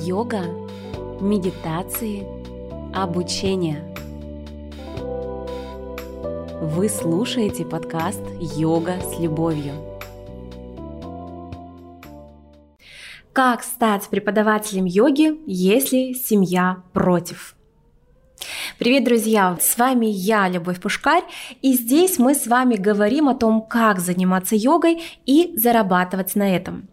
йога, медитации, обучение. Вы слушаете подкаст «Йога с любовью». Как стать преподавателем йоги, если семья против? Привет, друзья! С вами я, Любовь Пушкарь, и здесь мы с вами говорим о том, как заниматься йогой и зарабатывать на этом.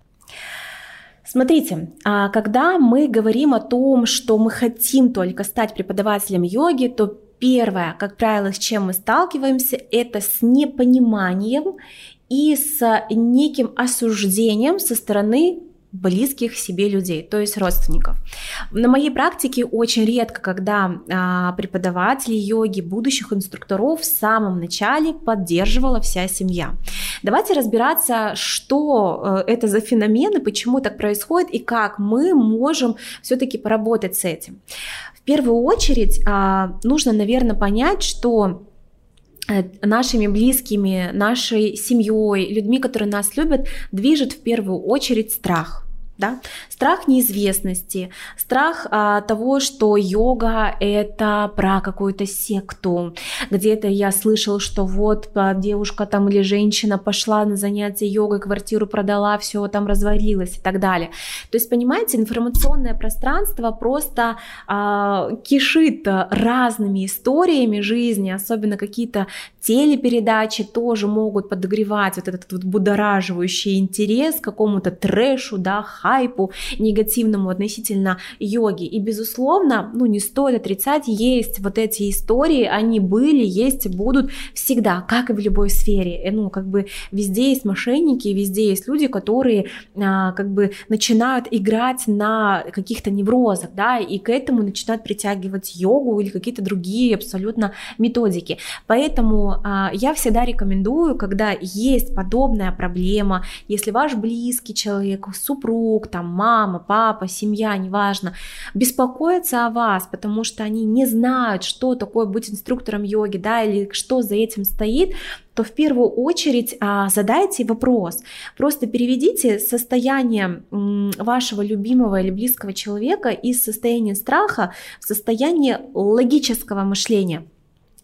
Смотрите, а когда мы говорим о том, что мы хотим только стать преподавателем йоги, то первое, как правило, с чем мы сталкиваемся, это с непониманием и с неким осуждением со стороны близких себе людей, то есть родственников. На моей практике очень редко, когда а, преподаватели йоги, будущих инструкторов в самом начале поддерживала вся семья. Давайте разбираться, что э, это за феномены, почему так происходит и как мы можем все-таки поработать с этим. В первую очередь а, нужно, наверное, понять, что Э, нашими близкими, нашей семьей, людьми, которые нас любят, движет в первую очередь страх да? Страх неизвестности, страх а, того, что йога это про какую-то секту. Где-то я слышал, что вот а, девушка там или женщина пошла на занятие йогой, квартиру продала, все там развалилось и так далее. То есть, понимаете, информационное пространство просто а, кишит разными историями жизни, особенно какие-то телепередачи тоже могут подогревать вот этот вот будораживающий интерес к какому-то трэшу, да, хайпу негативному относительно йоги. И, безусловно, ну, не стоит отрицать, есть вот эти истории, они были, есть и будут всегда, как и в любой сфере. И, ну, как бы везде есть мошенники, везде есть люди, которые а, как бы начинают играть на каких-то неврозах, да, и к этому начинают притягивать йогу или какие-то другие абсолютно методики. Поэтому а, я всегда рекомендую, когда есть подобная проблема, если ваш близкий человек, супруг, друг, там мама, папа, семья, неважно, беспокоятся о вас, потому что они не знают, что такое быть инструктором йоги, да, или что за этим стоит, то в первую очередь а, задайте вопрос. Просто переведите состояние вашего любимого или близкого человека из состояния страха в состояние логического мышления.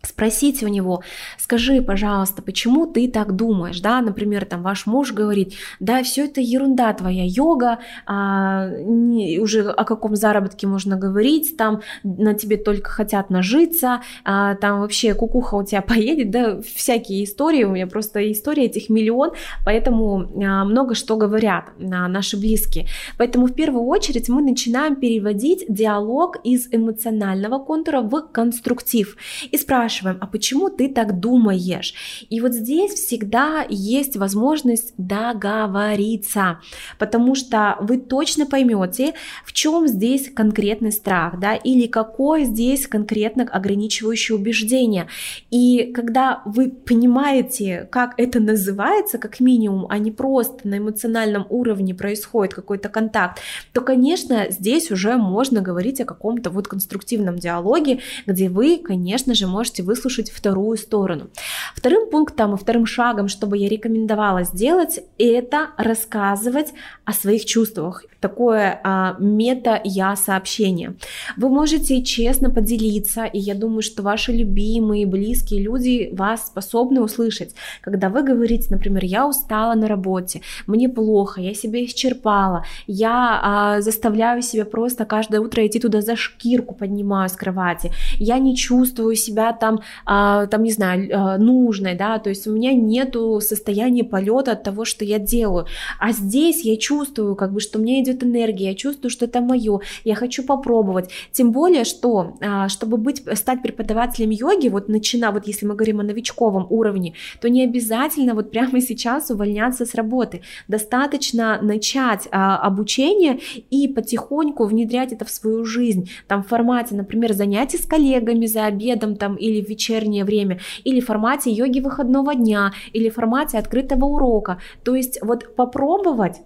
Спросите у него, скажи, пожалуйста, почему ты так думаешь, да, например, там ваш муж говорит, да, все это ерунда твоя, йога, а, не, уже о каком заработке можно говорить, там на тебе только хотят нажиться, а, там вообще кукуха у тебя поедет, да, всякие истории, у меня просто истории этих миллион, поэтому а, много что говорят а, наши близкие. Поэтому в первую очередь мы начинаем переводить диалог из эмоционального контура в конструктив и спрашиваем, спрашиваем, а почему ты так думаешь? И вот здесь всегда есть возможность договориться, потому что вы точно поймете, в чем здесь конкретный страх, да, или какое здесь конкретно ограничивающее убеждение. И когда вы понимаете, как это называется, как минимум, а не просто на эмоциональном уровне происходит какой-то контакт, то, конечно, здесь уже можно говорить о каком-то вот конструктивном диалоге, где вы, конечно же, можете выслушать вторую сторону. Вторым пунктом и вторым шагом, что бы я рекомендовала сделать, это рассказывать о своих чувствах. Такое а, мета-я-сообщение. Вы можете честно поделиться, и я думаю, что ваши любимые, близкие люди вас способны услышать. Когда вы говорите, например, я устала на работе, мне плохо, я себя исчерпала, я а, заставляю себя просто каждое утро идти туда за шкирку, поднимаю с кровати, я не чувствую себя там там, а, там не знаю, а, нужной, да, то есть у меня нету состояния полета от того, что я делаю, а здесь я чувствую, как бы, что мне идет энергия, я чувствую, что это мое, я хочу попробовать, тем более, что, а, чтобы быть, стать преподавателем йоги, вот начина, вот если мы говорим о новичковом уровне, то не обязательно вот прямо сейчас увольняться с работы, достаточно начать обучение и потихоньку внедрять это в свою жизнь, там в формате, например, занятий с коллегами за обедом там или в вечернее время, или в формате йоги выходного дня, или в формате открытого урока. То есть вот попробовать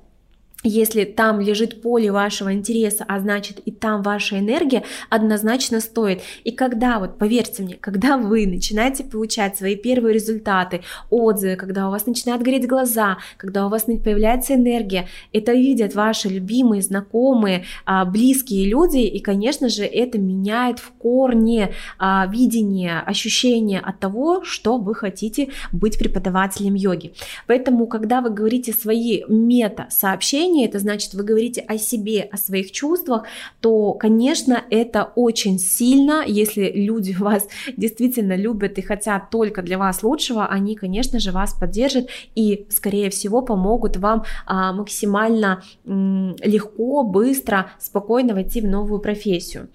если там лежит поле вашего интереса, а значит и там ваша энергия, однозначно стоит. И когда, вот поверьте мне, когда вы начинаете получать свои первые результаты, отзывы, когда у вас начинают гореть глаза, когда у вас появляется энергия, это видят ваши любимые, знакомые, а, близкие люди, и, конечно же, это меняет в корне а, видение, ощущение от того, что вы хотите быть преподавателем йоги. Поэтому, когда вы говорите свои мета-сообщения, отношения, это значит, вы говорите о себе, о своих чувствах, то, конечно, это очень сильно, если люди вас действительно любят и хотят только для вас лучшего, они, конечно же, вас поддержат и, скорее всего, помогут вам а, максимально легко, быстро, спокойно войти в новую профессию.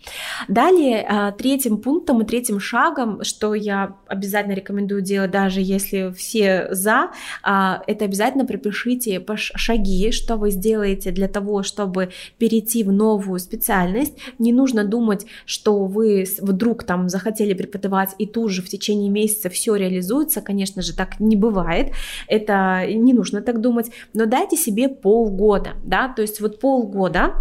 Далее, а, третьим пунктом и третьим шагом, что я обязательно рекомендую делать, даже если все за, а, это обязательно пропишите шаги, что вы сделаете делаете для того, чтобы перейти в новую специальность, не нужно думать, что вы вдруг там захотели преподавать и тут же в течение месяца все реализуется, конечно же, так не бывает, это не нужно так думать, но дайте себе полгода, да, то есть вот полгода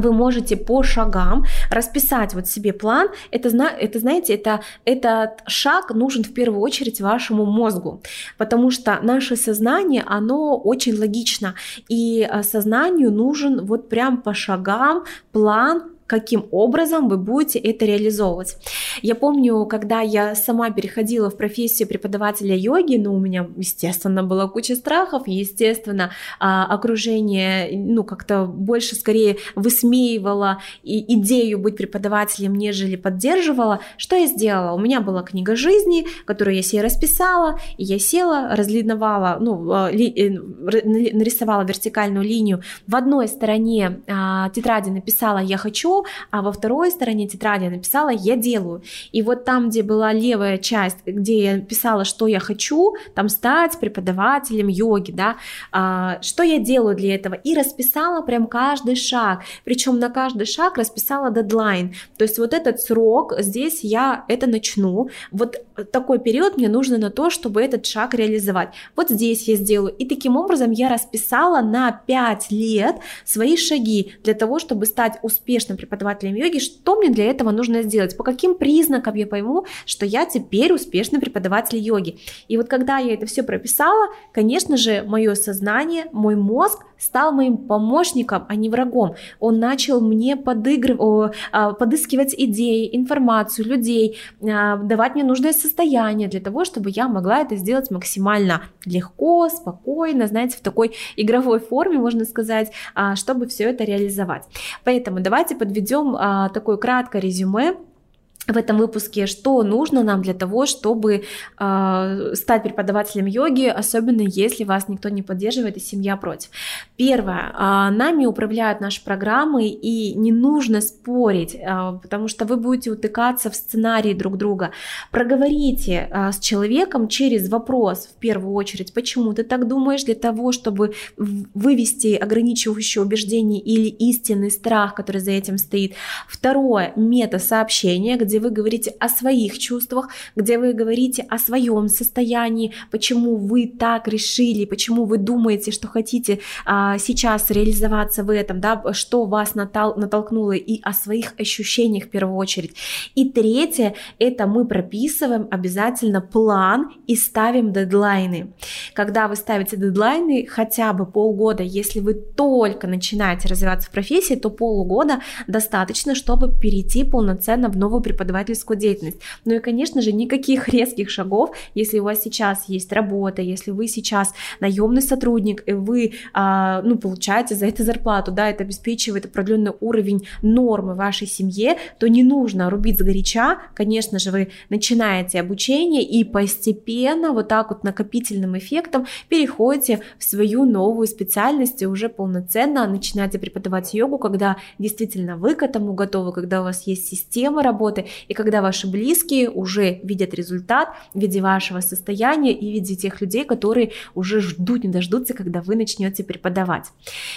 вы можете по шагам расписать вот себе план. Это, это знаете, это, этот шаг нужен в первую очередь вашему мозгу, потому что наше сознание, оно очень логично, и э, сознанию нужен вот прям по шагам план, каким образом вы будете это реализовывать. Я помню, когда я сама переходила в профессию преподавателя йоги, ну, у меня, естественно, была куча страхов, естественно, а, окружение, ну, как-то больше скорее высмеивало и идею быть преподавателем, нежели поддерживала. Что я сделала? У меня была книга жизни, которую я себе расписала, и я села, разлиновала, ну, а, э, нарисовала вертикальную линию. В одной стороне а, тетради написала «я хочу», а во второй стороне тетради я написала «я делаю». И вот там, где была левая часть, где я писала, что я хочу, там стать преподавателем йоги, да, а, что я делаю для этого, и расписала прям каждый шаг, причем на каждый шаг расписала дедлайн, то есть вот этот срок, здесь я это начну, вот такой период мне нужно на то, чтобы этот шаг реализовать, вот здесь я сделаю, и таким образом я расписала на 5 лет свои шаги для того, чтобы стать успешным преподавателем йоги, что мне для этого нужно сделать, по каким признакам я пойму, что я теперь успешный преподаватель йоги. И вот когда я это все прописала, конечно же, мое сознание, мой мозг стал моим помощником, а не врагом. Он начал мне подыгрывать, а, подыскивать идеи, информацию, людей, а, давать мне нужное состояние для того, чтобы я могла это сделать максимально легко, спокойно, знаете, в такой игровой форме, можно сказать, а, чтобы все это реализовать. Поэтому давайте подведем такое краткое резюме в этом выпуске, что нужно нам для того, чтобы э, стать преподавателем йоги, особенно если вас никто не поддерживает и семья против. Первое, э, нами управляют наши программы и не нужно спорить, э, потому что вы будете утыкаться в сценарии друг друга. Проговорите э, с человеком через вопрос в первую очередь, почему ты так думаешь, для того, чтобы вывести ограничивающие убеждения или истинный страх, который за этим стоит. Второе, мета-сообщение, где где вы говорите о своих чувствах, где вы говорите о своем состоянии, почему вы так решили, почему вы думаете, что хотите а, сейчас реализоваться в этом, да, что вас натол- натолкнуло и о своих ощущениях в первую очередь. И третье, это мы прописываем обязательно план и ставим дедлайны. Когда вы ставите дедлайны, хотя бы полгода, если вы только начинаете развиваться в профессии, то полугода достаточно, чтобы перейти полноценно в новую преподавательскую преподавательскую деятельность. Ну и, конечно же, никаких резких шагов, если у вас сейчас есть работа, если вы сейчас наемный сотрудник, и вы, а, ну, получаете за это зарплату, да, это обеспечивает определенный уровень нормы вашей семье, то не нужно рубить сгоряча, конечно же, вы начинаете обучение и постепенно вот так вот накопительным эффектом переходите в свою новую специальность и уже полноценно начинаете преподавать йогу, когда действительно вы к этому готовы, когда у вас есть система работы, и когда ваши близкие уже видят результат в виде вашего состояния и в виде тех людей, которые уже ждут, не дождутся, когда вы начнете преподавать.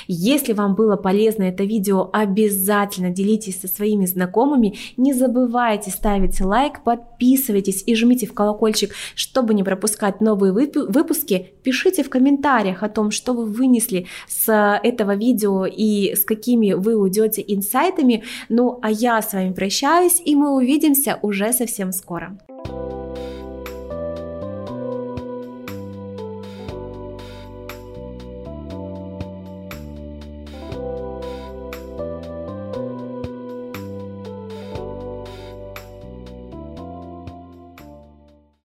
Если вам было полезно это видео, обязательно делитесь со своими знакомыми, не забывайте ставить лайк, подписывайтесь и жмите в колокольчик, чтобы не пропускать новые выпуски. Пишите в комментариях о том, что вы вынесли с этого видео и с какими вы уйдете инсайтами. Ну а я с вами прощаюсь и мы Увидимся уже совсем скоро.